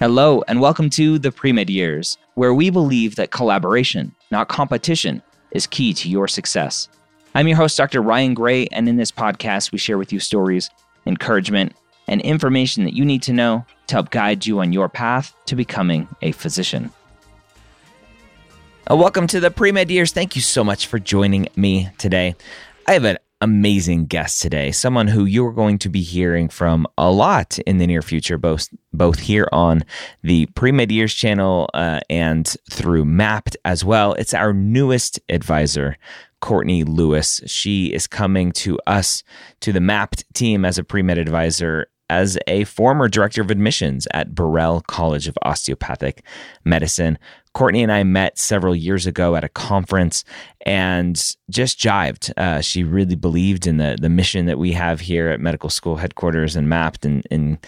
Hello, and welcome to the Pre Med Years, where we believe that collaboration, not competition, is key to your success. I'm your host, Dr. Ryan Gray, and in this podcast, we share with you stories, encouragement, and information that you need to know to help guide you on your path to becoming a physician. Uh, welcome to the Pre Med Years. Thank you so much for joining me today. I have an amazing guest today, someone who you're going to be hearing from a lot in the near future, both both here on the Pre Med Years channel uh, and through Mappd as well. It's our newest advisor. Courtney Lewis. She is coming to us, to the Mappd team as a pre med advisor as a former director of admissions at Burrell College of Osteopathic Medicine. Courtney and I met several years ago at a conference and just jived. Uh, she really believed in the the mission that we have here at medical school headquarters and Mappd in in,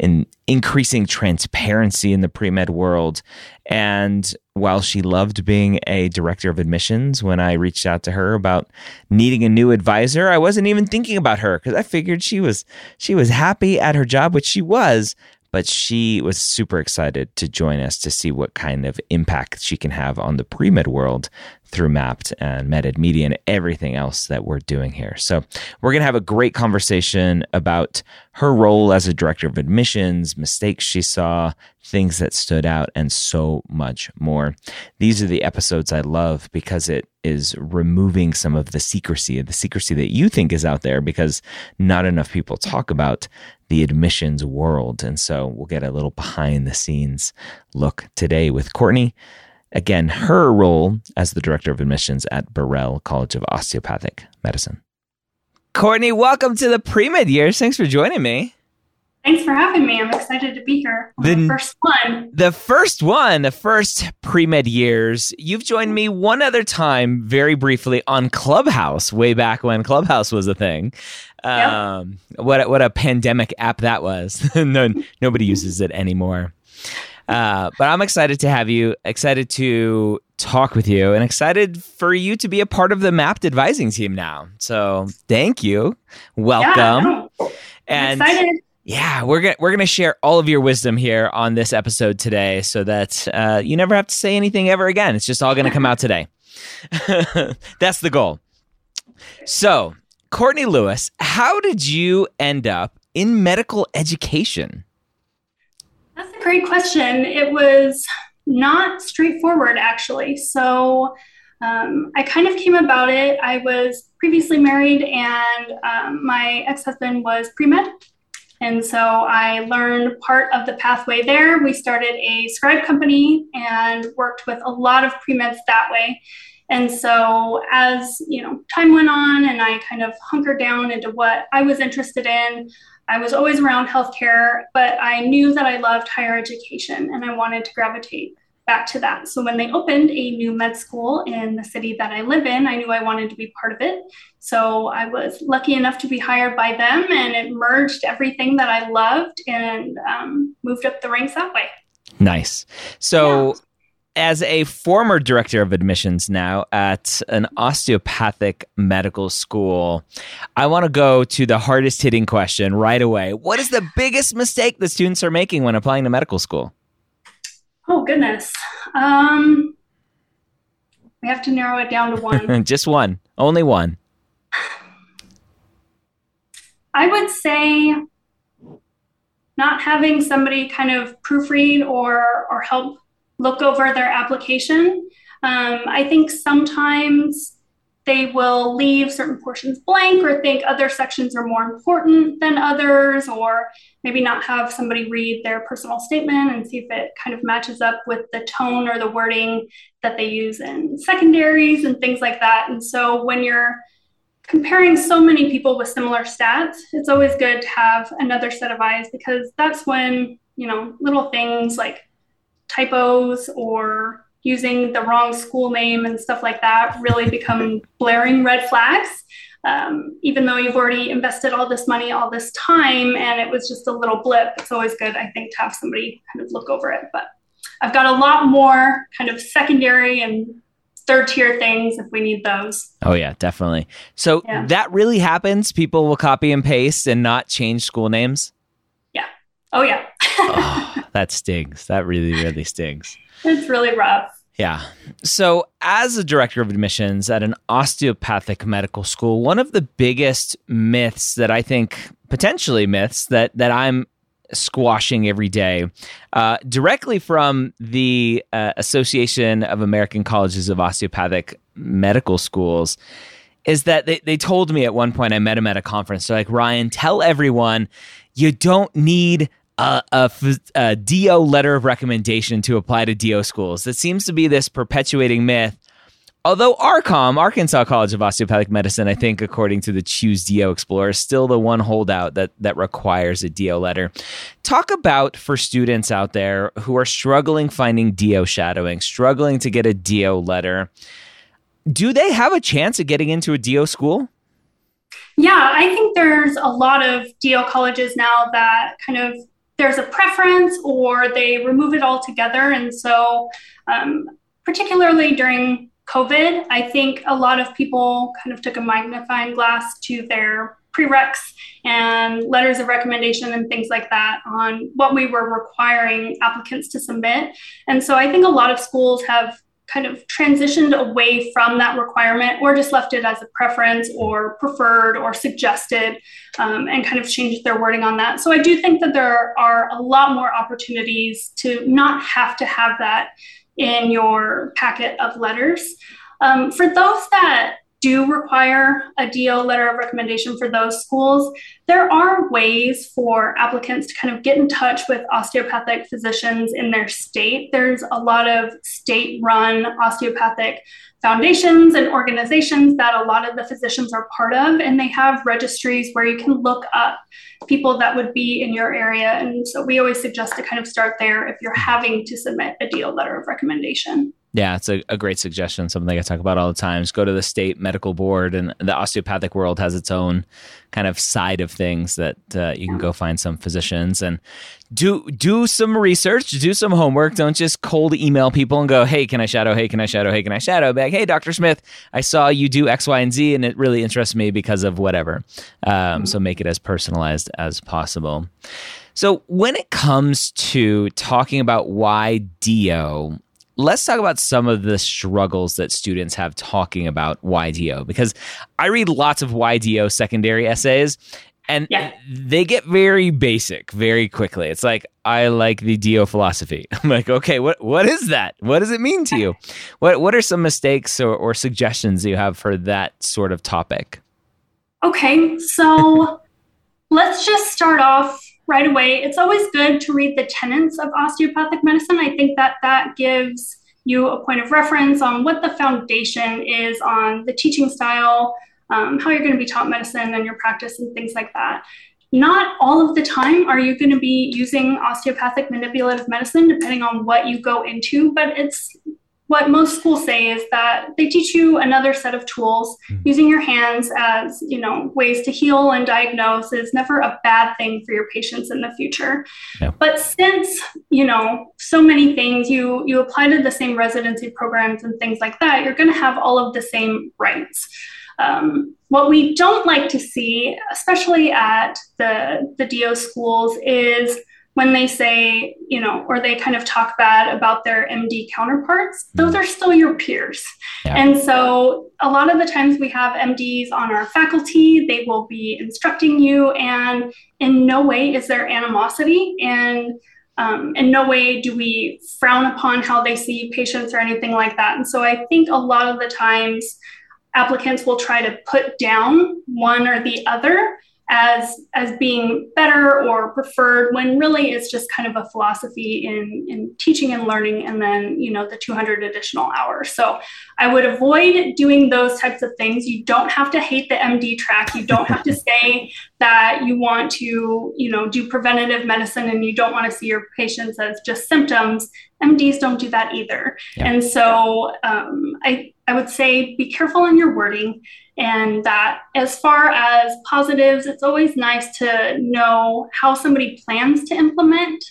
in increasing transparency in the pre med world. And while she loved being a director of admissions, when I reached out to her about needing a new advisor, I wasn't even thinking about her because I figured she was she was happy at her job, which she was, but she was super excited to join us to see what kind of impact she can have on the pre med world through Mappd and MedEd Media and everything else that we're doing here. So, we're going to have a great conversation about her role as a director of admissions, mistakes she saw, things that stood out, and so much more. These are the episodes I love because it is removing some of the secrecy, the secrecy that you think is out there because not enough people talk about the admissions world. And so we'll get a little behind the scenes look today with Courtney. Again, her role as the director of admissions at Burrell College of Osteopathic Medicine. Courtney, welcome to the pre med years. Thanks for joining me. Thanks for having me. I'm excited to be here. The, the, first one. The first one, the first pre med years. You've joined me one other time, very briefly, on Clubhouse, way back when Clubhouse was a thing. Um, yep. What what a pandemic app that was. no, nobody uses it anymore. Uh, but I'm excited to have you. Excited to talk with you, and excited for you to be a part of the Mappd advising team now. So thank you. Welcome. Yeah, and excited yeah, we're gonna we're gonna share all of your wisdom here on this episode today, so that uh, you never have to say anything ever again. It's just all gonna come out today. That's the goal. So, Courtney Lewis, how did you end up in medical education? That's a great question. It was not straightforward, actually. So, um, I kind of came about it. I was previously married, and um, my ex husband was pre med. And so I learned part of the pathway there. We started a scribe company and worked with a lot of pre-meds that way. And so as, you know, time went on and I kind of hunkered down into what I was interested in, I was always around healthcare, but I knew that I loved higher education and I wanted to gravitate back to that. So when they opened a new med school in the city that I live in, I knew I wanted to be part of it. So I was lucky enough to be hired by them, and it merged everything that I loved and um, moved up the ranks that way. Nice. So. Yeah. As a former director of admissions now at an osteopathic medical school, I want to go to the hardest hitting question right away. What is the biggest mistake the students are making when applying to medical school? Oh goodness. Um, we have to narrow it down to one. Just one. Only one. I would say not having somebody kind of proofread or or help look over their application. Um, I think sometimes they will leave certain portions blank or think other sections are more important than others, or maybe not have somebody read their personal statement and see if it kind of matches up with the tone or the wording that they use in secondaries and things like that. And so when you're comparing so many people with similar stats, it's always good to have another set of eyes because that's when, you know, little things like typos or using the wrong school name and stuff like that really become blaring red flags. Um, even though you've already invested all this money, all this time, and it was just a little blip, it's always good, I think, to have somebody kind of look over it. But I've got a lot more kind of secondary and third tier things if we need those. Oh yeah, definitely. So yeah. that really happens. People will copy and paste and not change school names. Yeah. Oh yeah. oh, that stings. That really, really stings. It's really rough. Yeah. So, as a director of admissions at an osteopathic medical school, one of the biggest myths that I think potentially myths that that I'm squashing every day, uh, directly from the uh, Association of American Colleges of Osteopathic Medical Schools, is that they, they told me at one point, I met him at a conference. They're like, Ryan, tell everyone you don't need a, a, DO letter of recommendation to apply to DO schools. That seems to be this perpetuating myth. Although ARCOM, Arkansas College of Osteopathic Medicine, I think, according to the Choose DO Explorer, is still the one holdout that, that requires a DO letter. Talk about for students out there who are struggling finding DO shadowing, struggling to get a DO letter. Do they have a chance of getting into a DO school? Yeah, I think there's a lot of DO colleges now that kind of there's a preference or they remove it altogether. And so, um, particularly during COVID, I think a lot of people kind of took a magnifying glass to their prereqs and letters of recommendation and things like that on what we were requiring applicants to submit. And so I think a lot of schools have kind of transitioned away from that requirement or just left it as a preference or preferred or suggested um, and kind of changed their wording on that. So I do think that there are a lot more opportunities to not have to have that in your packet of letters. Um, for those that do require a DO letter of recommendation for those schools, there are ways for applicants to kind of get in touch with osteopathic physicians in their state. There's a lot of state run osteopathic foundations and organizations that a lot of the physicians are part of, and they have registries where you can look up people that would be in your area. And so we always suggest to kind of start there if you're having to submit a DO letter of recommendation. Yeah, it's a, a great suggestion. Something I talk about all the time. Is go to the state medical board, and the osteopathic world has its own kind of side of things that uh, you can go find some physicians and do do some research, do some homework. Don't just cold email people and go, "Hey, can I shadow? Hey, can I shadow? Hey, can I shadow?" Like, "Hey, Doctor Smith, I saw you do X, Y, and Z, and it really interests me because of whatever." Um, so make it as personalized as possible. So when it comes to talking about why DO let's talk about some of the struggles that students have talking about why DO because I read lots of why DO secondary essays and yeah. they get very basic very quickly. It's like I like the DO philosophy. I'm like, okay, what what is that? What does it mean to you? What what are some mistakes or, or suggestions you have for that sort of topic? Okay, so let's just start off right away, it's always good to read the tenets of osteopathic medicine. I think that that gives you a point of reference on what the foundation is on the teaching style, um, how you're going to be taught medicine and your practice and things like that. Not all of the time are you going to be using osteopathic manipulative medicine, depending on what you go into, but it's what most schools say is that they teach you another set of tools mm-hmm. using your hands as you know ways to heal and diagnose is never a bad thing for your patients in the future yeah. but since you know so many things you you apply to the same residency programs and things like that you're going to have all of the same rights um, what we don't like to see especially at the the do schools is when they say, you know, or they kind of talk bad about their MD counterparts, those are still your peers. Yeah. And so a lot of the times we have MDs on our faculty, they will be instructing you, and in no way is there animosity. And um, in no way do we frown upon how they see patients or anything like that. And so I think a lot of the times applicants will try to put down one or the other as as being better or preferred when really it's just kind of a philosophy in in teaching and learning and then you know the 200 additional hours. So i would avoid doing those types of things. You don't have to hate the md track. You don't have to say that you want to you know do preventative medicine and you don't want to see your patients as just symptoms mds don't do that either yeah. and so um, i i would say be careful in your wording and that as far as positives, it's always nice to know how somebody plans to implement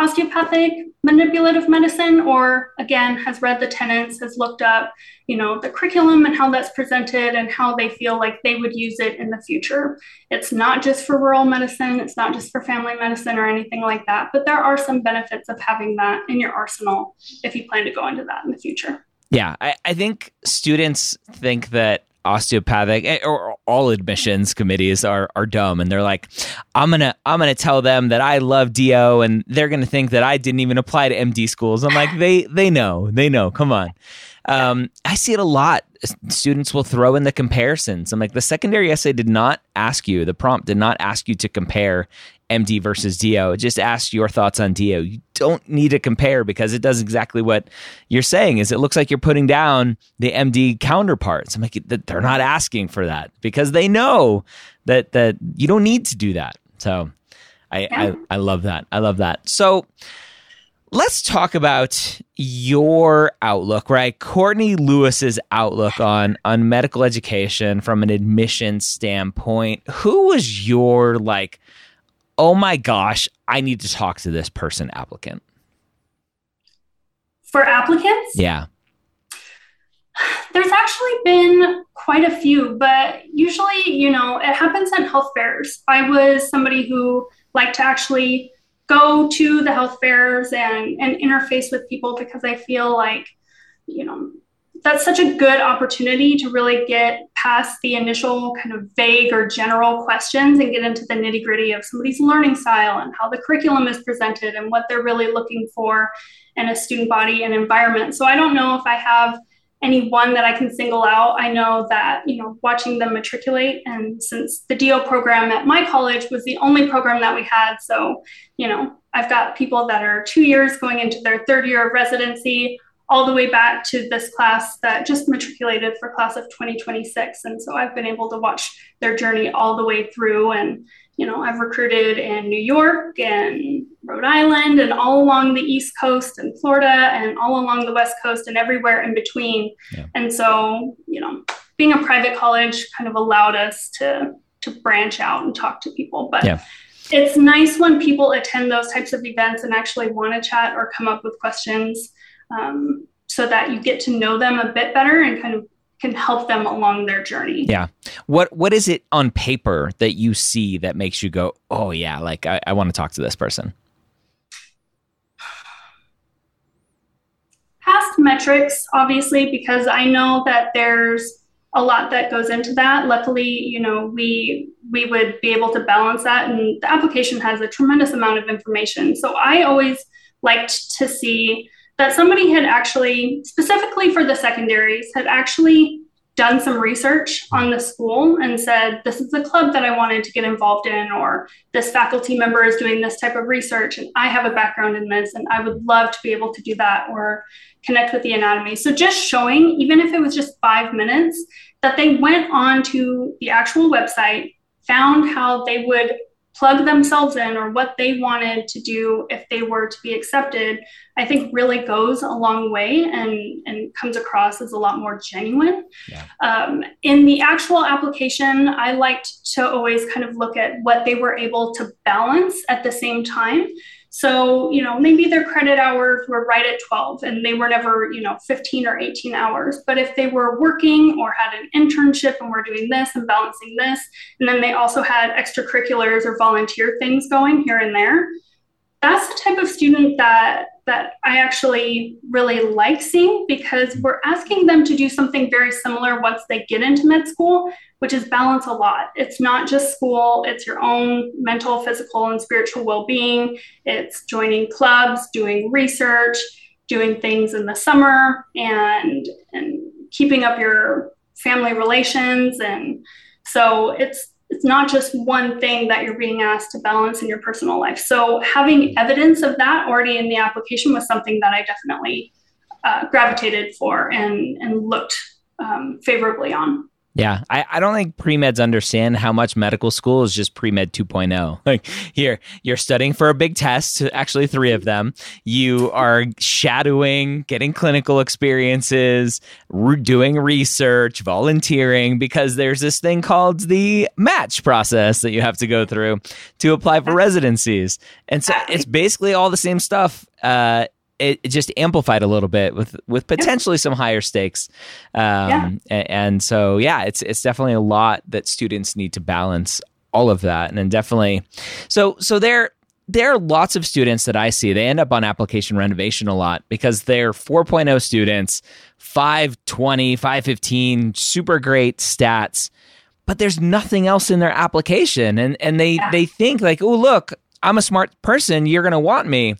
osteopathic manipulative medicine or again has read the tenets has looked up you know the curriculum and how that's presented and how they feel like they would use it in the future. It's not just for rural medicine it's not just for family medicine or anything like that but there are some benefits of having that in your arsenal if you plan to go into that in the future. Yeah i, I think students think that osteopathic eh, or all admissions committees are are dumb and they're like i'm gonna i'm gonna tell them that i love do and they're gonna think that i didn't even apply to md schools. I'm like they they know they know come on. Um, i see it a lot. Students will throw in the comparisons. I'm like the secondary essay did not ask you the prompt did not ask you to compare MD versus DO. Just ask your thoughts on DO. You don't need to compare because it does exactly what you're saying. Is it looks like you're putting down the MD counterparts. I'm like they're not asking for that because they know that that you don't need to do that. So I yeah. I, I love that. I love that. So let's talk about your outlook, right? Courtney Lewis's outlook on on medical education from an admission standpoint. Who was your like oh my gosh, I need to talk to this person applicant? For applicants? Yeah. There's actually been quite a few, but usually, you know, it happens at health fairs. I was somebody who liked to actually go to the health fairs and, and interface with people because I feel like, you know, that's such a good opportunity to really get past the initial kind of vague or general questions and get into the nitty gritty of somebody's learning style and how the curriculum is presented and what they're really looking for in a student body and environment. So I don't know if I have any one that I can single out. I know that, you know, watching them matriculate and since the DO program at my college was the only program that we had. So, you know, I've got people that are two years going into their third year of residency all the way back to this class that just matriculated for class of 2026 and so i've been able to watch their journey all the way through. And you know i've recruited in new york and rhode island and all along the east coast and florida and all along the west coast and everywhere in between. Yeah. and so you know being a private college kind of allowed us to to branch out and talk to people. But yeah. it's nice when people attend those types of events and actually want to chat or come up with questions um, so that you get to know them a bit better and kind of can help them along their journey. Yeah. What what is it on paper that you see that makes you go, oh yeah, like I, I want to talk to this person? Past metrics, obviously, because I know that there's a lot that goes into that. Luckily, you know, we we would be able to balance that and the application has a tremendous amount of information. So I always liked to see that somebody had actually, specifically for the secondaries, had actually done some research on the school and said, This is a club that I wanted to get involved in, or this faculty member is doing this type of research, and I have a background in this, and I would love to be able to do that or connect with the anatomy. So, just showing, even if it was just five minutes, that they went on to the actual website, found how they would plug themselves in or what they wanted to do if they were to be accepted, I think really goes a long way and, and comes across as a lot more genuine. Yeah. Um, in the actual application, I liked to always kind of look at what they were able to balance at the same time. So, you know, maybe their credit hours were right at 12 and they were never, you know, 15 or 18 hours. But if they were working or had an internship and were doing this and balancing this, and then they also had extracurriculars or volunteer things going here and there, that's the type of student that that I actually really like seeing because we're asking them to do something very similar once they get into med school, which is balance a lot. It's not just school, it's your own mental, physical, and spiritual well being. It's joining clubs, doing research, doing things in the summer, and, and keeping up your family relations. And so it's it's not just one thing that you're being asked to balance in your personal life. So having evidence of that already in the application was something that I definitely uh, gravitated for and and looked um, favorably on. Yeah, I, I don't think pre meds understand how much medical school is just pre med 2.0. Like, here, you're studying for a big test, actually, three of them. You are shadowing, getting clinical experiences, re- doing research, volunteering, because there's this thing called the match process that you have to go through to apply for residencies. And so it's basically all the same stuff. Uh, it, just amplified a little bit with with potentially some higher stakes. Um, yeah. and, so yeah, it's it's definitely a lot that students need to balance all of that, and then definitely so so there there are lots of students that I see they end up on application renovation a lot because they're 4.0 students, 520, 515, super great stats, but there's nothing else in their application and and they yeah. they think like, "Oh, look, I'm a smart person, you're going to want me."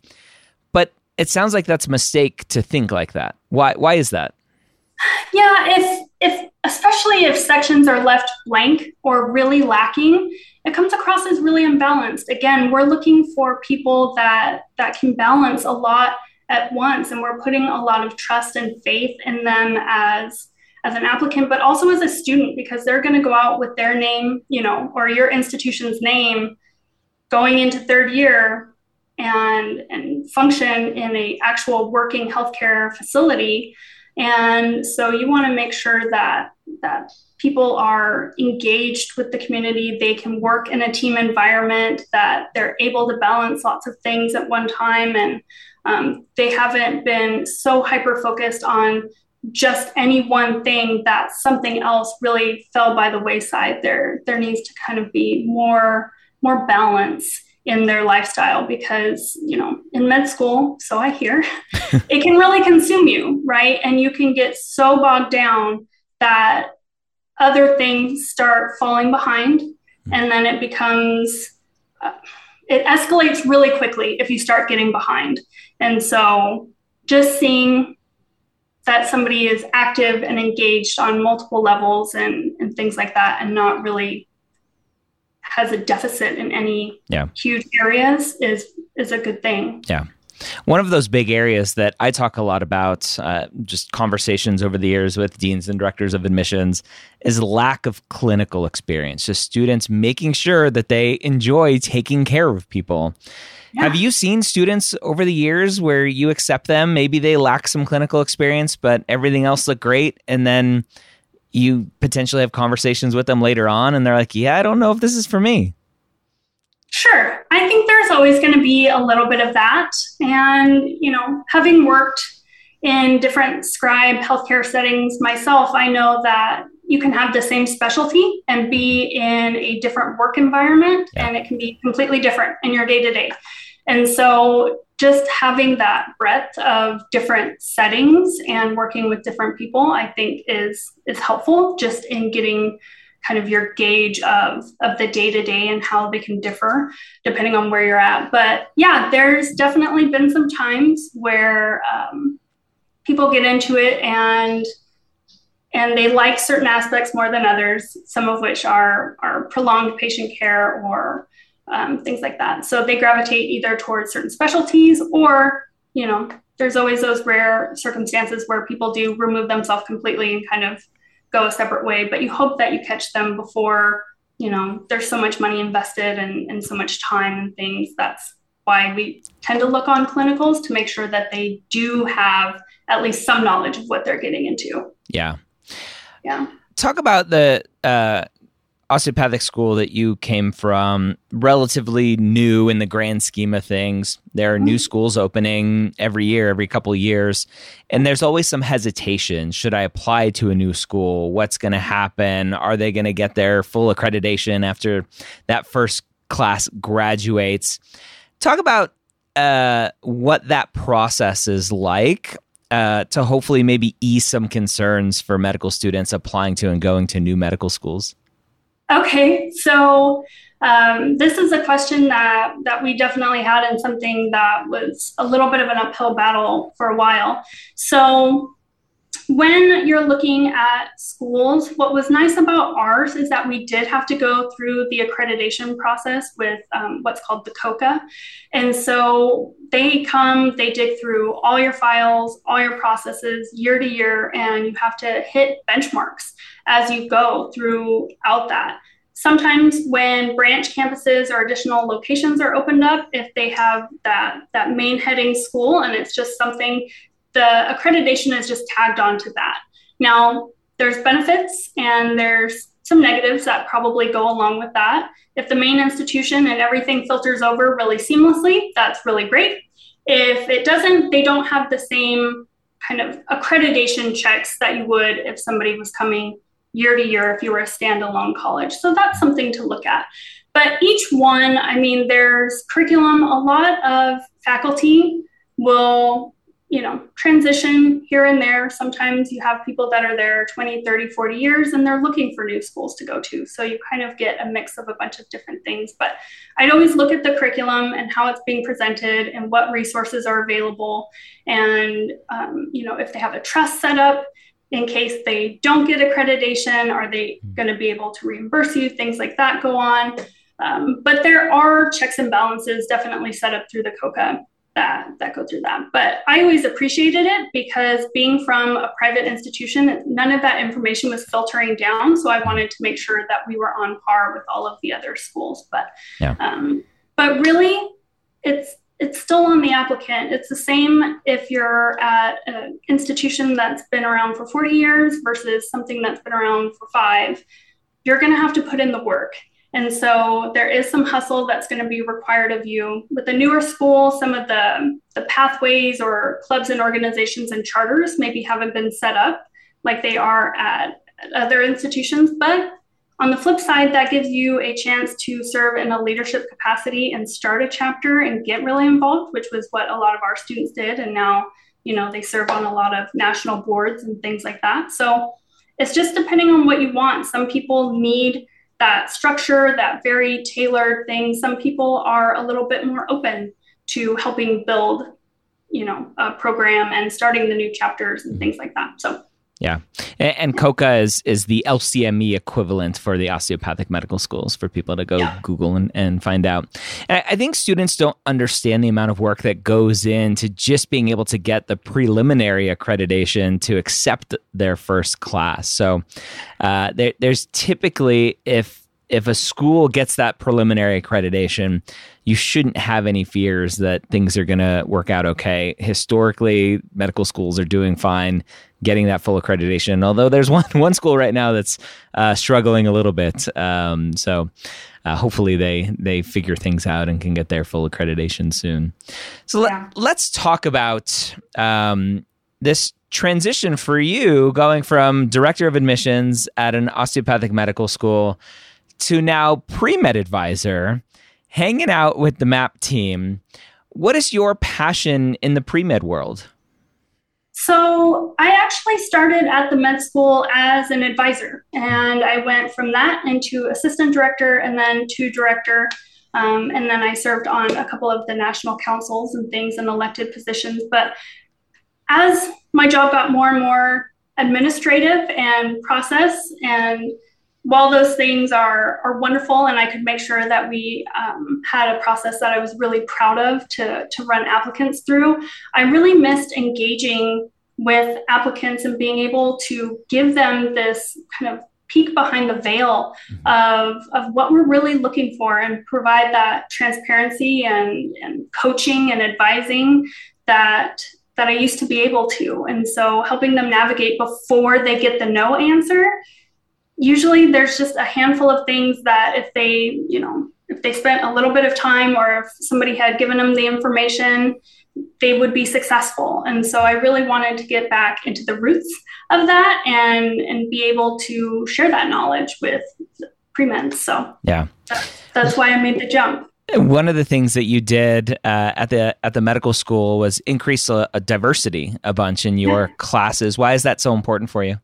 It sounds like that's a mistake to think like that. Why why is that? Yeah, if if especially if sections are left blank or really lacking, it comes across as really imbalanced. Again, we're looking for people that that can balance a lot at once and we're putting a lot of trust and faith in them as as an applicant but also as a student because they're going to go out with their name, you know, or your institution's name going into third year and, and function in a actual working healthcare facility. And so you want to make sure that that people are engaged with the community, they can work in a team environment, that they're able to balance lots of things at one time, and um, they haven't been so hyper focused on just any one thing that something else really fell by the wayside. There, there needs to kind of be more more balance in their lifestyle because you know in med school so i hear it can really consume you right and you can get so bogged down that other things start falling behind hmm. and then it becomes uh, it escalates really quickly if you start getting behind and so just seeing that somebody is active and engaged on multiple levels and, and things like that and not really has a deficit in any yeah. huge areas is is a good thing. Yeah. One of those big areas that I talk a lot about, uh, just conversations over the years with deans and directors of admissions, is lack of clinical experience. Just students making sure that they enjoy taking care of people. Yeah. Have you seen students over the years where you accept them? Maybe they lack some clinical experience, but everything else looked great, and then you potentially have conversations with them later on and they're like, yeah, I don't know if this is for me. Sure. I think there's always going to be a little bit of that. And, you know, having worked in different scribe healthcare settings myself, I know that you can have the same specialty and be in a different work environment, yeah. and it can be completely different in your day to day. And so just having that breadth of different settings and working with different people, I think is is helpful just in getting kind of your gauge of of the day to day and how they can differ depending on where you're at. But yeah, there's definitely been some times where um, people get into it and and they like certain aspects more than others. Some of which are are prolonged patient care or um, things like that. So they gravitate either towards certain specialties or, you know, there's always those rare circumstances where people do remove themselves completely and kind of go a separate way. But you hope that you catch them before, you know, there's so much money invested and, and so much time and things. That's why we tend to look on clinicals to make sure that they do have at least some knowledge of what they're getting into. Yeah. Yeah. Talk about the uh, osteopathic school that you came from relatively new in the grand scheme of things. There are new mm-hmm. schools opening every year every couple of years and there's always some hesitation. Should i apply to a new school? What's going to happen? Are they going to get their full accreditation after that first class graduates? Talk about uh, what that process is like uh, to hopefully maybe ease some concerns for medical students applying to and going to new medical schools? Okay, so um, this is a question that that we definitely had and something that was a little bit of an uphill battle for a while. So when you're looking at schools, what was nice about ours is that we did have to go through the accreditation process with um, what's called the COCA. And so they come, they dig through all your files, all your processes year to year, and you have to hit benchmarks as you go throughout that. Sometimes when branch campuses or additional locations are opened up, if they have that, that main heading school and it's just something the accreditation is just tagged on to that. Now, there's benefits and there's some negatives that probably go along with that. If the main institution and everything filters over really seamlessly, that's really great. If it doesn't, they don't have the same kind of accreditation checks that you would if somebody was coming year to year if you were a standalone college. So that's something to look at. But each one, I mean, there's curriculum. A lot of faculty will you know, transition here and there. Sometimes you have people that are there 20, 30, 40 years and they're looking for new schools to go to. So you kind of get a mix of a bunch of different things. But I'd always look at the curriculum and how it's being presented and what resources are available. And, um, you know, if they have a trust set up, in case they don't get accreditation, are they going to be able to reimburse you? Things like that go on. Um, but there are checks and balances definitely set up through the COCA that that go through that. But I always appreciated it because being from a private institution, none of that information was filtering down. So I wanted to make sure that we were on par with all of the other schools. But yeah. um, but really, it's it's still on the applicant. It's the same if you're at an institution that's been around for 40 years versus something that's been around for five. You're going to have to put in the work. And so there is some hustle that's going to be required of you. With the newer school, some of the, the pathways or clubs and organizations and charters maybe haven't been set up like they are at, other institutions. But on the flip side, that gives you a chance to serve in a leadership capacity and start a chapter and get really involved, which was what a lot of our students did. And now, you know, they serve on a lot of national boards and things like that. So it's just depending on what you want. Some people need that structure, that very tailored thing. Some people are a little bit more open to helping build, you know, a program and starting the new chapters and things like that. So yeah, and, and COCA is is the LCME equivalent for the osteopathic medical schools for people to go yeah. Google and, and find out. And I think students don't understand the amount of work that goes into just being able to get the preliminary accreditation to accept their first class. So uh, there, there's typically if if a school gets that preliminary accreditation, you shouldn't have any fears that things are going to work out okay. Historically, medical schools are doing fine getting that full accreditation. Although there's one one school right now that's uh, struggling a little bit. Um, so uh, hopefully they they figure things out and can get their full accreditation soon. So yeah. let, us talk about um, this transition for you going from director of admissions at an osteopathic medical school to now pre-med advisor hanging out with the map team what is your passion in the pre-med world so I actually started at the med school as an advisor, and I went from that into assistant director and then to director. Um, and then I served on a couple of the national councils and things and elected positions. But as my job got more and more administrative and process, and while those things are, are wonderful and I could make sure that we um, had a process that I was really proud of to, to run applicants through, I really missed engaging with applicants and being able to give them this kind of peek behind the veil mm-hmm. of, of what we're really looking for and provide that transparency and, and coaching and advising that that I used to be able to. And so helping them navigate before they get the no answer usually there's just a handful of things that if they, you know, if they spent a little bit of time or if somebody had given them the information, they would be successful. And so I really wanted to get back into the roots of that and and be able to share that knowledge with pre-meds. So yeah, that, that's why I made the jump. One of the things that you did uh, at the at the medical school was increase a, a diversity a bunch in your yeah. classes. Why is that so important for you?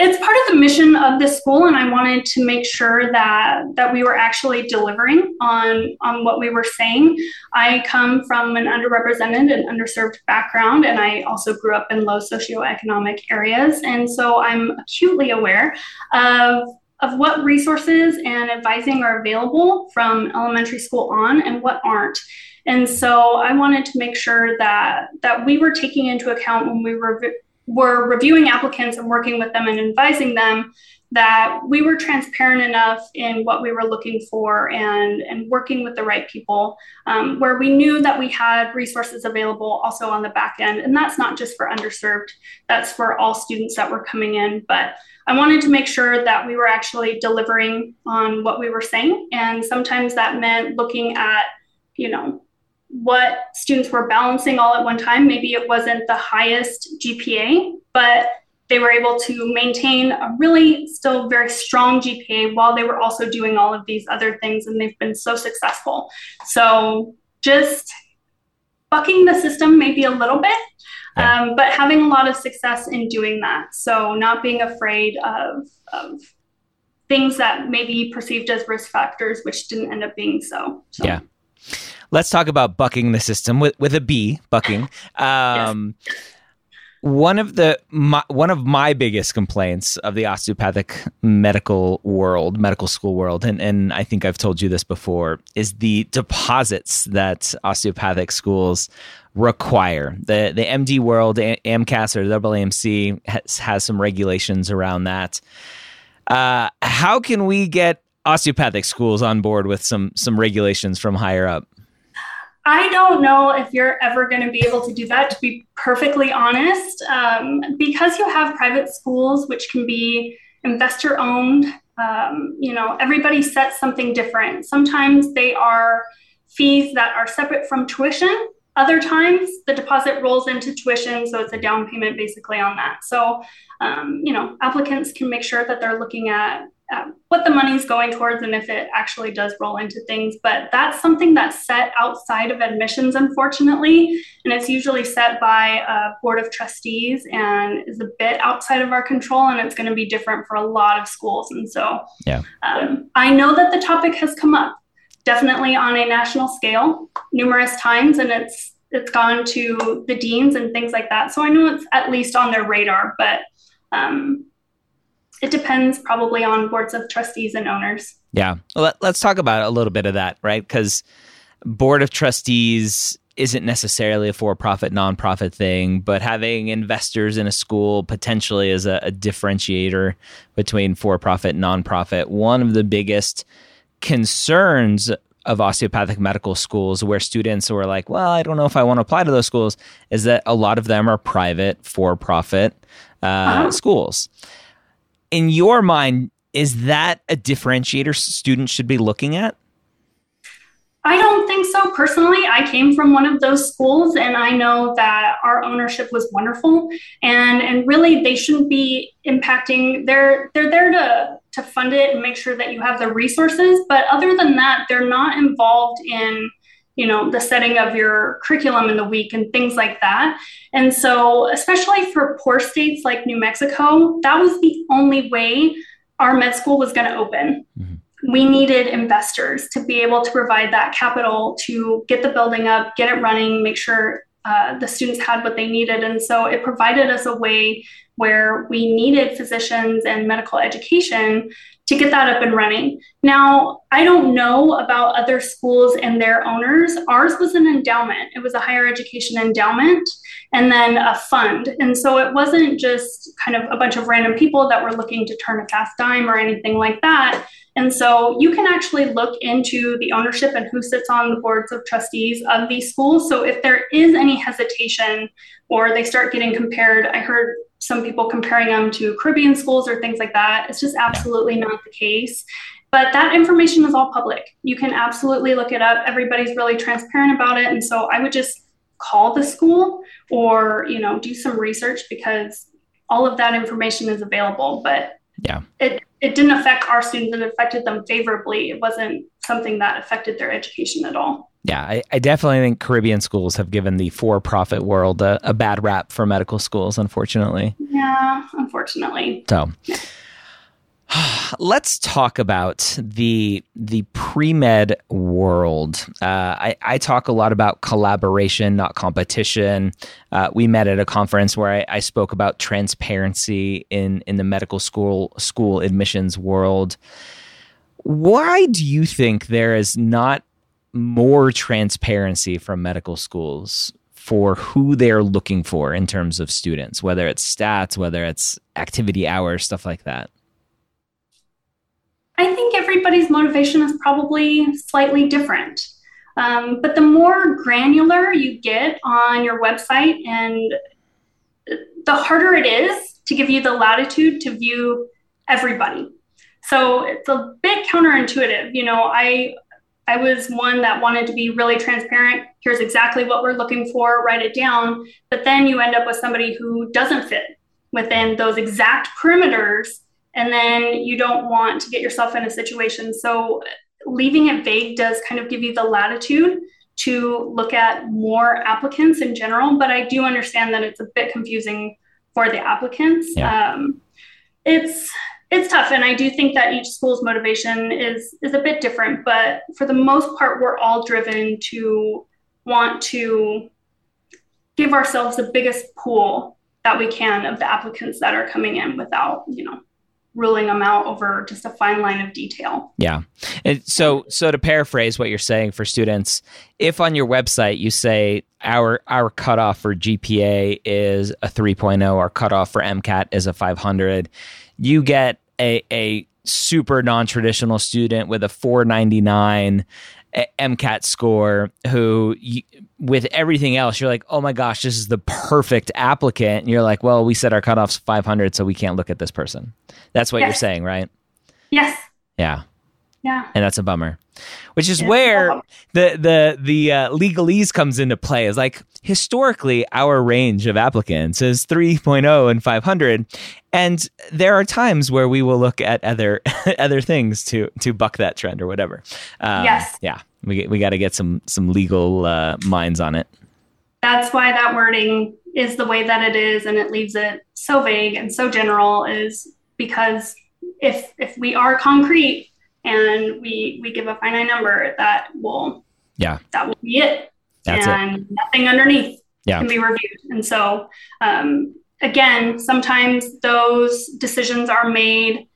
It's part of the mission of this school and i wanted to make sure that that we were actually delivering on on what we were saying. I come from an underrepresented and underserved background and i also grew up in low socioeconomic areas and so i'm acutely aware of of what resources and advising are available from elementary school on and what aren't. And so i wanted to make sure that that we were taking into account when we were were reviewing applicants and working with them and advising them that we were transparent enough in what we were looking for and, and working with the right people um, where we knew that we had resources available also on the back end. And that's not just for underserved that's for all students that were coming in. But i wanted to make sure that we were actually delivering on what we were saying. And sometimes that meant looking at you know what students were balancing all at one time. Maybe it wasn't the highest GPA, but they were able to maintain a really still very strong GPA while they were also doing all of these other things, and they've been so successful. So just bucking the system maybe a little bit, um, but having a lot of success in doing that. So not being afraid of, of things that may be perceived as risk factors, which didn't end up being so. so. Yeah let's talk about bucking the system with with a B, bucking. Um, yes. One of the my, one of my biggest complaints of the osteopathic medical world, medical school world, and, and I think I've told you this before, is the deposits that osteopathic schools require. The the MD world, AMCAS or AAMC has, has some regulations around that. Uh, how can we get osteopathic schools on board with some some regulations from higher up? I don't know if you're ever going to be able to do that, to be perfectly honest. Um, because you have private schools, which can be investor owned, um, you know, everybody sets something different. Sometimes they are fees that are separate from tuition. Other times the deposit rolls into tuition, so it's a down payment basically on that. So, um, you know, applicants can make sure that they're looking at um, what the money's going towards and if it actually does roll into things. But that's something that's set outside of admissions, unfortunately. And it's usually set by a board of trustees and is a bit outside of our control. And it's going to be different for a lot of schools. And so yeah. Um, I know that the topic has come up definitely on a national scale numerous times. And it's it's gone to the deans and things like that. So I know it's at least on their radar, but um, it depends probably on boards of trustees and owners. Yeah. Well, let, us talk about a little bit of that, right? Because board of trustees isn't necessarily a for-profit nonprofit thing but having investors in a school potentially is a, a differentiator between for-profit nonprofit one of the biggest concerns of osteopathic medical schools where students were like well i don't know if i want to apply to those schools is that a lot of them are private for-profit uh, uh-huh. schools in your mind, is that a differentiator students should be looking at? I don't think so personally. I came from one of those schools and I know that our ownership was wonderful and and really they shouldn't be impacting they're they're there to to fund it and make sure that you have the resources, but other than that they're not involved in you know the setting of your curriculum in the week and things like that. And so especially for poor states like new mexico that was the only way our med school was going to open. Mm-hmm. we needed investors to be able to provide that capital to get the building up get it running make sure uh, the students had what they needed. And so it provided us a way where we needed physicians and medical education to get that up and running. Now, I don't know about other schools and their owners. Ours was an endowment, it was a higher education endowment and then a fund. And so it wasn't just kind of a bunch of random people that were looking to turn a fast dime or anything like that. And so you can actually look into the ownership and who sits on the boards of trustees of these schools. So if there is any hesitation or they start getting compared, I heard some people comparing them to Caribbean schools or things like that. It's just absolutely not the case. But that information is all public. You can absolutely look it up. Everybody's really transparent about it. And so I would just call the school or, you know, do some research because all of that information is available. But Yeah. It it didn't affect our students, it affected them favorably. It wasn't something that affected their education at all. Yeah, I, I definitely think Caribbean schools have given the for profit world a, a, bad rap for medical schools, unfortunately. Yeah, unfortunately. So let's talk about the the pre-med world. Uh, I, I, talk a lot about collaboration, not competition. Uh, we met at a conference where I, I, spoke about transparency in in the medical school school admissions world. Why do you think there is not more transparency from medical schools for who they're looking for in terms of students, whether it's stats, whether it's activity hours, stuff like that? I think everybody's motivation is probably slightly different. Um, but the more granular you get on your website, and the harder it is to give you the latitude to view everybody. So it's a bit counterintuitive. You know, I I was one that wanted to be really transparent. Here's exactly what we're looking for, write it down. But then you end up with somebody who doesn't fit within those exact perimeters. And then you don't want to get yourself in a situation. So leaving it vague does kind of give you the latitude to look at more applicants in general. But I do understand that it's a bit confusing for the applicants. Yeah. Um, it's it's tough and i do think that each school's motivation is is a bit different but for the most part we're all driven to want to give ourselves the biggest pool that we can of the applicants that are coming in without you know ruling them out over just a fine line of detail. Yeah. And so so to paraphrase what you're saying for students, if on your website you say our our cutoff for GPA is a 3.0, our cutoff for MCAT is a 500, you get a a super non-traditional student with a 499 MCAT score who with everything else you're like oh my gosh this is the perfect applicant. And you're like well we set our cutoffs 500 so we can't look at this person. That's what yes. you're saying right? Yes. Yeah. Yeah. And that's a bummer which is where the the the uh, legalese comes into play is like historically our range of applicants is 3.0 and 500 and there are times where we will look at other other things to to buck that trend or whatever. Um, yes. yeah. We, we got to get some some legal uh, minds on it. That's why that wording is the way that it is and it leaves it so vague and so general is because if if we are concrete and we we give a finite number that will yeah that will be it That's and it. nothing underneath yeah. can be reviewed and so um, again sometimes those decisions are made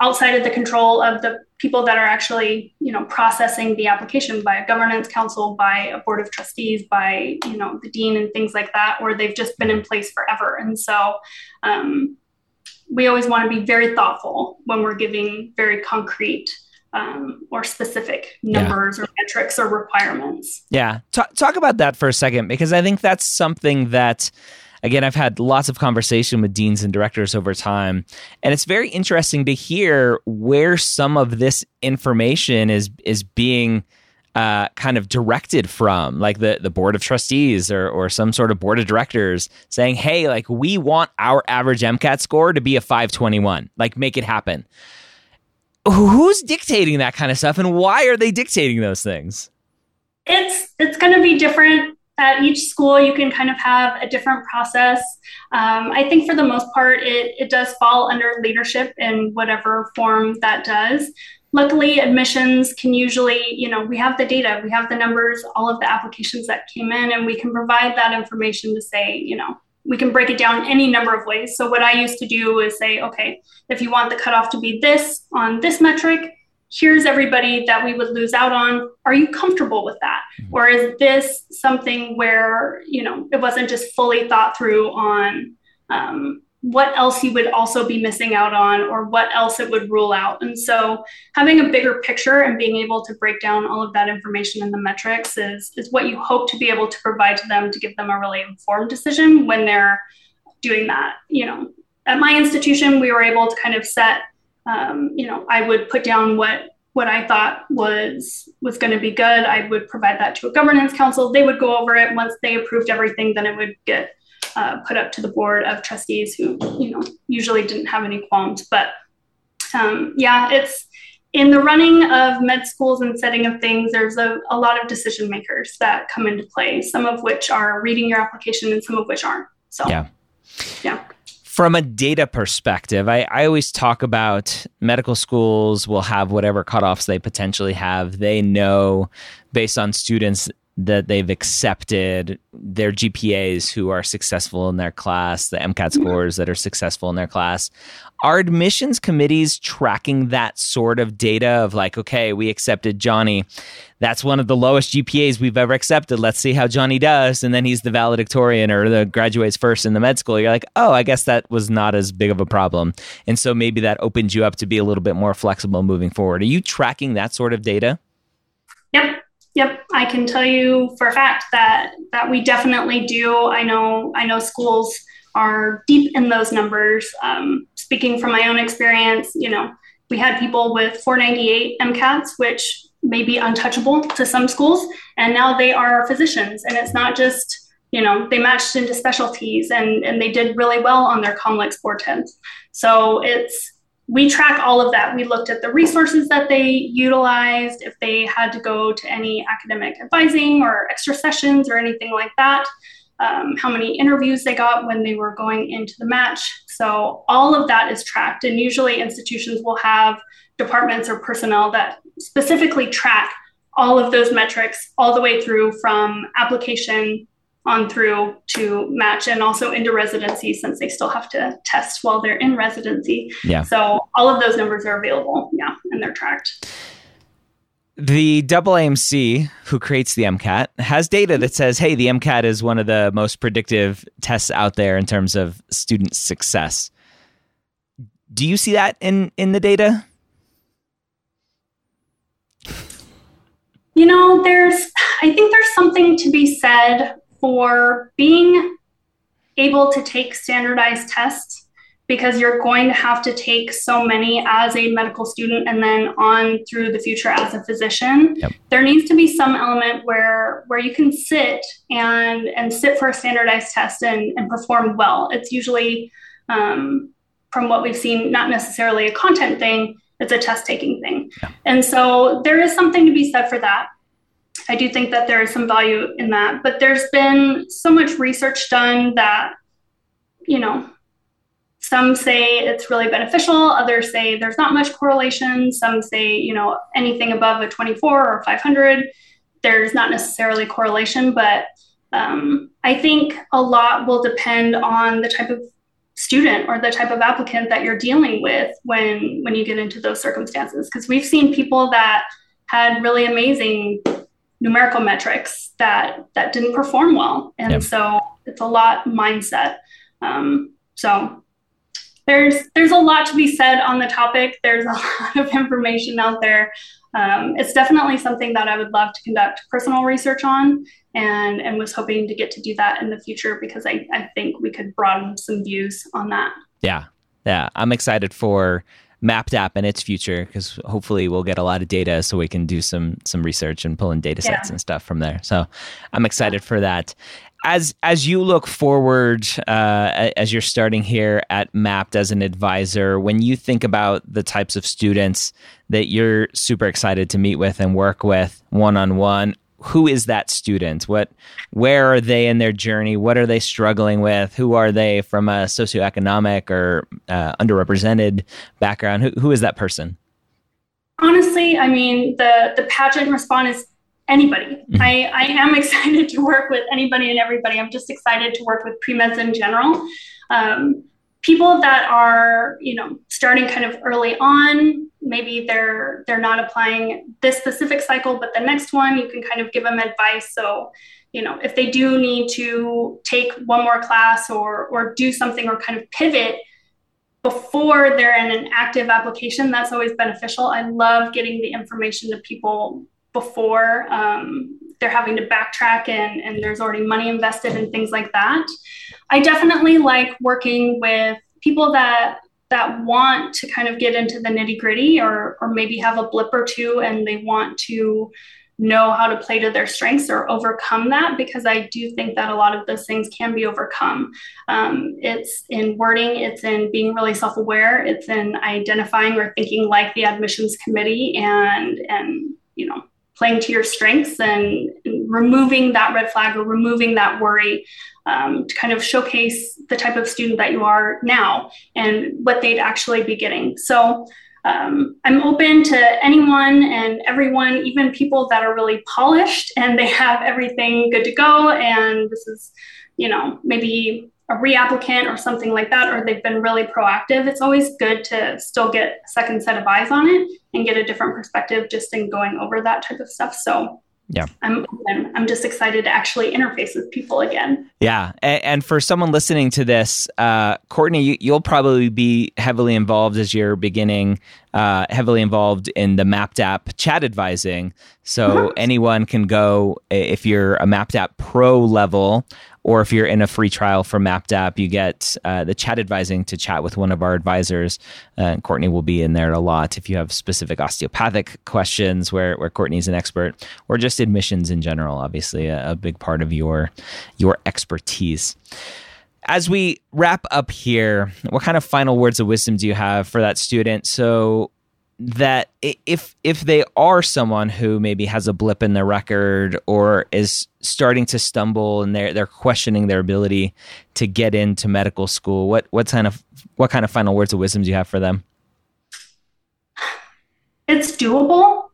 outside of the control of the people that are actually you know processing the application by a governance council by a board of trustees by you know the dean and things like that or they've just been in place forever and so um, we always want to be very thoughtful when we're giving very concrete um, or specific numbers yeah. or metrics or requirements. Yeah. Talk, talk about that for a second, because I think that's something that, again, I've had lots of conversation with deans and directors over time. And it's very interesting to hear where some of this information is, is being uh, kind of directed from, like the, the board of trustees or, or some sort of board of directors saying, hey, like we want our average MCAT score to be a 521, like make it happen who's dictating that kind of stuff and why are they dictating those things? It's it's going to be different at each school. You can kind of have a different process. Um, i think for the most part it, it does fall under leadership in whatever form that does. Luckily admissions can usually you know we have the data we have the numbers all of the applications that came in and we can provide that information to say you know we can break it down any number of ways. So what I used to do is say, okay, if you want the cutoff to be this on this metric, here's everybody that we would lose out on. Are you comfortable with that? Mm-hmm. Or is this something where, you know, it wasn't just fully thought through on um, what else you would also be missing out on or what else it would rule out. And so having a bigger picture and being able to break down all of that information in the metrics is, is what you hope to be able to provide to them to give them a really informed decision when they're doing that. You know, at my institution, we were able to kind of set, um, you know, I would put down what what I thought was was going to be good. I would provide that to a governance council. They would go over it. Once they approved everything, then it would get uh, put up to the board of trustees who, you know, usually didn't have any qualms. But um, yeah, it's in the running of med schools and setting of things, there's a, a lot of decision makers that come into play, some of which are reading your application and some of which aren't. So, yeah. Yeah. From a data perspective, I, I always talk about medical schools will have whatever cutoffs they potentially have. They know based on students that they've accepted their GPAs who are successful in their class, the MCAT scores that are successful in their class. Are admissions committees tracking that sort of data of like, okay, we accepted Johnny. That's one of the lowest GPAs we've ever accepted. Let's see how Johnny does. And then he's the valedictorian or the graduates first in the med school. You're like, oh, I guess that was not as big of a problem. And so maybe that opens you up to be a little bit more flexible moving forward. Are you tracking that sort of data? Yep. I can tell you for a fact that that we definitely do. I know I know schools are deep in those numbers. Um, speaking from my own experience, you know, we had people with 498 MCATs, which may be untouchable to some schools, and now they are physicians. And it's not just, you know, they matched into specialties and, and they did really well on their COMLEX 410s. So it's we track all of that. We looked at the resources that they utilized, if they had to go to any academic advising or extra sessions or anything like that, um, how many interviews they got when they were going into the match. So, all of that is tracked. And usually, institutions will have departments or personnel that specifically track all of those metrics all the way through from application on through to match and also into residency since they still have to test while they're in residency. Yeah. So all of those numbers are available. Yeah. And they're tracked. The AAMC, who creates the MCAT, has data that says, hey, the MCAT is one of the most predictive tests out there in terms of student success. Do you see that in, in the data? You know, there's, I think there's something to be said for being able to take standardized tests because you're going to have to take so many as a medical student and then on through the future as a physician. Yep. there needs to be some element where where you can sit and and sit for a standardized test and, and perform well. It's usually um, from what we've seen not necessarily a content thing it's a test taking thing. And so there is something to be said for that I do think that there is some value in that. But there's been so much research done that, you know, some say it's really beneficial, others say there's not much correlation, some say, you know, anything above a 24 or 500, there's not necessarily correlation, but um, I think a lot will depend on the type of student or the type of applicant that you're dealing with when when you get into those circumstances because we've seen people that had really amazing numerical metrics that that didn't perform well. And yep. so it's a lot mindset. Um, so there's there's a lot to be said on the topic. There's a lot of information out there. Um, it's definitely something that i would love to conduct personal research on and and was hoping to get to do that in the future because i, I think we could broaden some views on that. Yeah. Yeah. I'm excited for Mappd app and its future because hopefully we'll get a lot of data so we can do some some research and pull in data sets yeah. and stuff from there. So i'm excited for that. As as you look forward uh, as you're starting here at Mappd as an advisor when you think about the types of students that you're super excited to meet with and work with one-on-one who is that student? What, where are they in their journey? What are they struggling with? Who are they from a socioeconomic or uh, underrepresented background? Who, who is that person? Honestly, I mean, the the pageant response is anybody. Mm-hmm. I, I am excited to work with anybody and everybody. I'm just excited to work with pre-meds in general. Um, people that are you know starting kind of early on maybe they're they're not applying this specific cycle but the next one you can kind of give them advice. So you know if they do need to take one more class or or do something or kind of pivot before they're in an active application that's always beneficial. I love getting the information to people before um, they're having to backtrack and, and there's already money invested and things like that I definitely like working with people that that want to kind of get into the nitty gritty or or maybe have a blip or two and they want to know how to play to their strengths or overcome that because I do think that a lot of those things can be overcome. Um, it's in wording, it's in being really self aware, it's in identifying or thinking like the admissions committee and, and you know, playing to your strengths and, removing that red flag or removing that worry um, to kind of showcase the type of student that you are now and what they'd actually be getting. So um, I'm open to anyone and everyone, even people that are really polished and they have everything good to go. And this is, you know, maybe a reapplicant or something like that, or they've been really proactive. It's always good to still get a second set of eyes on it and get a different perspective just in going over that type of stuff. So yeah. I'm I'm just excited to actually interface with people again. Yeah. And, and for someone listening to this, uh, Courtney, you, will probably be heavily involved as you're beginning, uh, heavily involved in the Mappd app chat advising. So mm-hmm. anyone can go, if you're a Mappd app pro level, or if you're in a free trial for Mappd app, you get uh, the chat advising to chat with one of our advisors. Uh, Courtney will be in there a lot if you have specific osteopathic questions where, where Courtney's an expert, or just admissions in general, obviously a, a big part of your your expertise. As we wrap up here, what kind of final words of wisdom do you have for that student? So that if if they are someone who maybe has a blip in their record or is starting to stumble and they're they're questioning their ability to get into medical school, what what kind of what kind of final words of wisdom do you have for them? It's doable.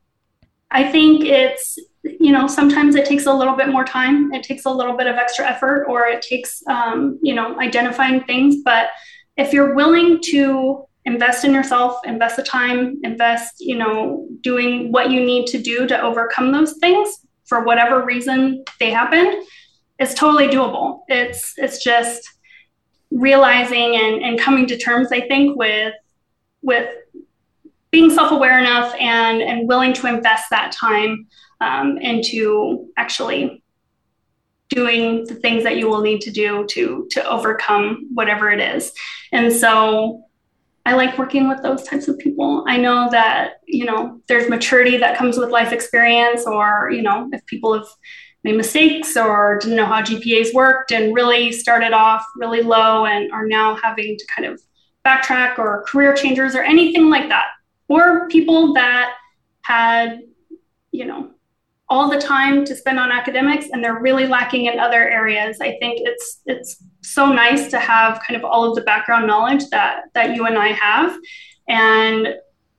I think it's you know sometimes it takes a little bit more time. It takes a little bit of extra effort, or it takes um, you know identifying things. But if you're willing to invest in yourself invest the time invest you know doing what you need to do to overcome those things for whatever reason they happened it's totally doable it's it's just realizing and, and coming to terms i think with with being self-aware enough and and willing to invest that time um, into actually doing the things that you will need to do to to overcome whatever it is and so I like working with those types of people. I know that, you know, there's maturity that comes with life experience, or, you know, if people have made mistakes or didn't know how GPAs worked and really started off really low and are now having to kind of backtrack or career changers or anything like that. Or people that had, you know, all the time to spend on academics and they're really lacking in other areas. I think it's it's so nice to have kind of all of the background knowledge that that you and I have. And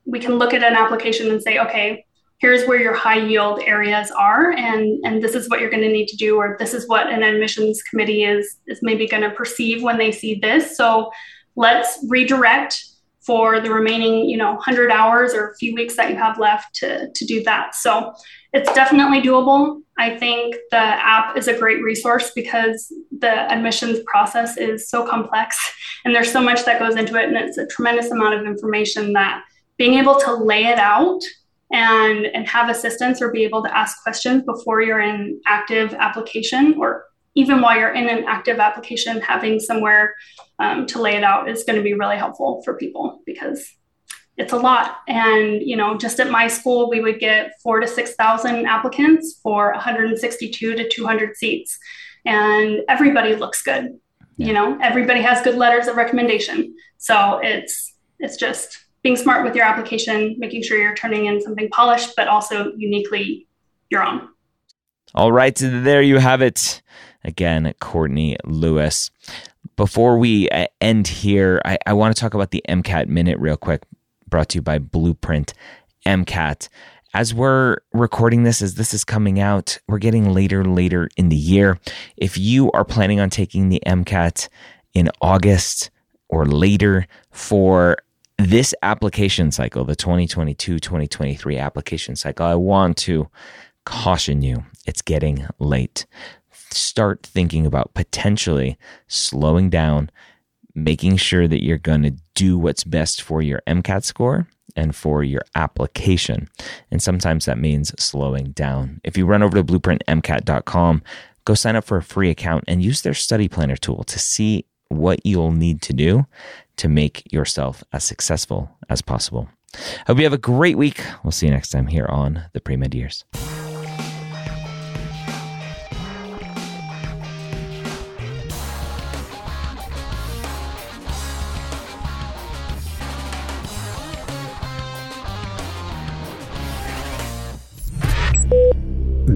we can look at an application and say okay here's where your high yield areas are and and this is what you're going to need to do or this is what an admissions committee is is maybe going to perceive when they see this. So let's redirect for the remaining you know 100 hours or a few weeks that you have left to to do that. So it's definitely doable. I think the app is a great resource because the admissions process is so complex and there's so much that goes into it. And it's a tremendous amount of information that being able to lay it out and, and have assistance or be able to ask questions before you're in active application or even while you're in an active application, having somewhere um, to lay it out is going to be really helpful for people because it's a lot. And, you know, just at my school, we would get four to 6,000 applicants for 162 to 200 seats. And everybody looks good. Yeah. You know, everybody has good letters of recommendation. So it's, it's just being smart with your application, making sure you're turning in something polished, but also uniquely your own. All right. There you have it. Again, Courtney Lewis. Before we uh, end here, I, I want to talk about the MCAT minute real quick brought to you by Blueprint MCAT. As we're recording this, as this is coming out, we're getting later, later in the year. If you are planning on taking the MCAT in August or later for this application cycle, the 2022 2023 application cycle, I want to caution you it's getting late. Start thinking about potentially slowing down making sure that you're going to do what's best for your MCAT score and for your application. And sometimes that means slowing down. If you run over to blueprintmcat.com, go sign up for a free account and use their study planner tool to see what you'll need to do to make yourself as successful as possible. I hope you have a great week. We'll see you next time here on the Pre Med Years.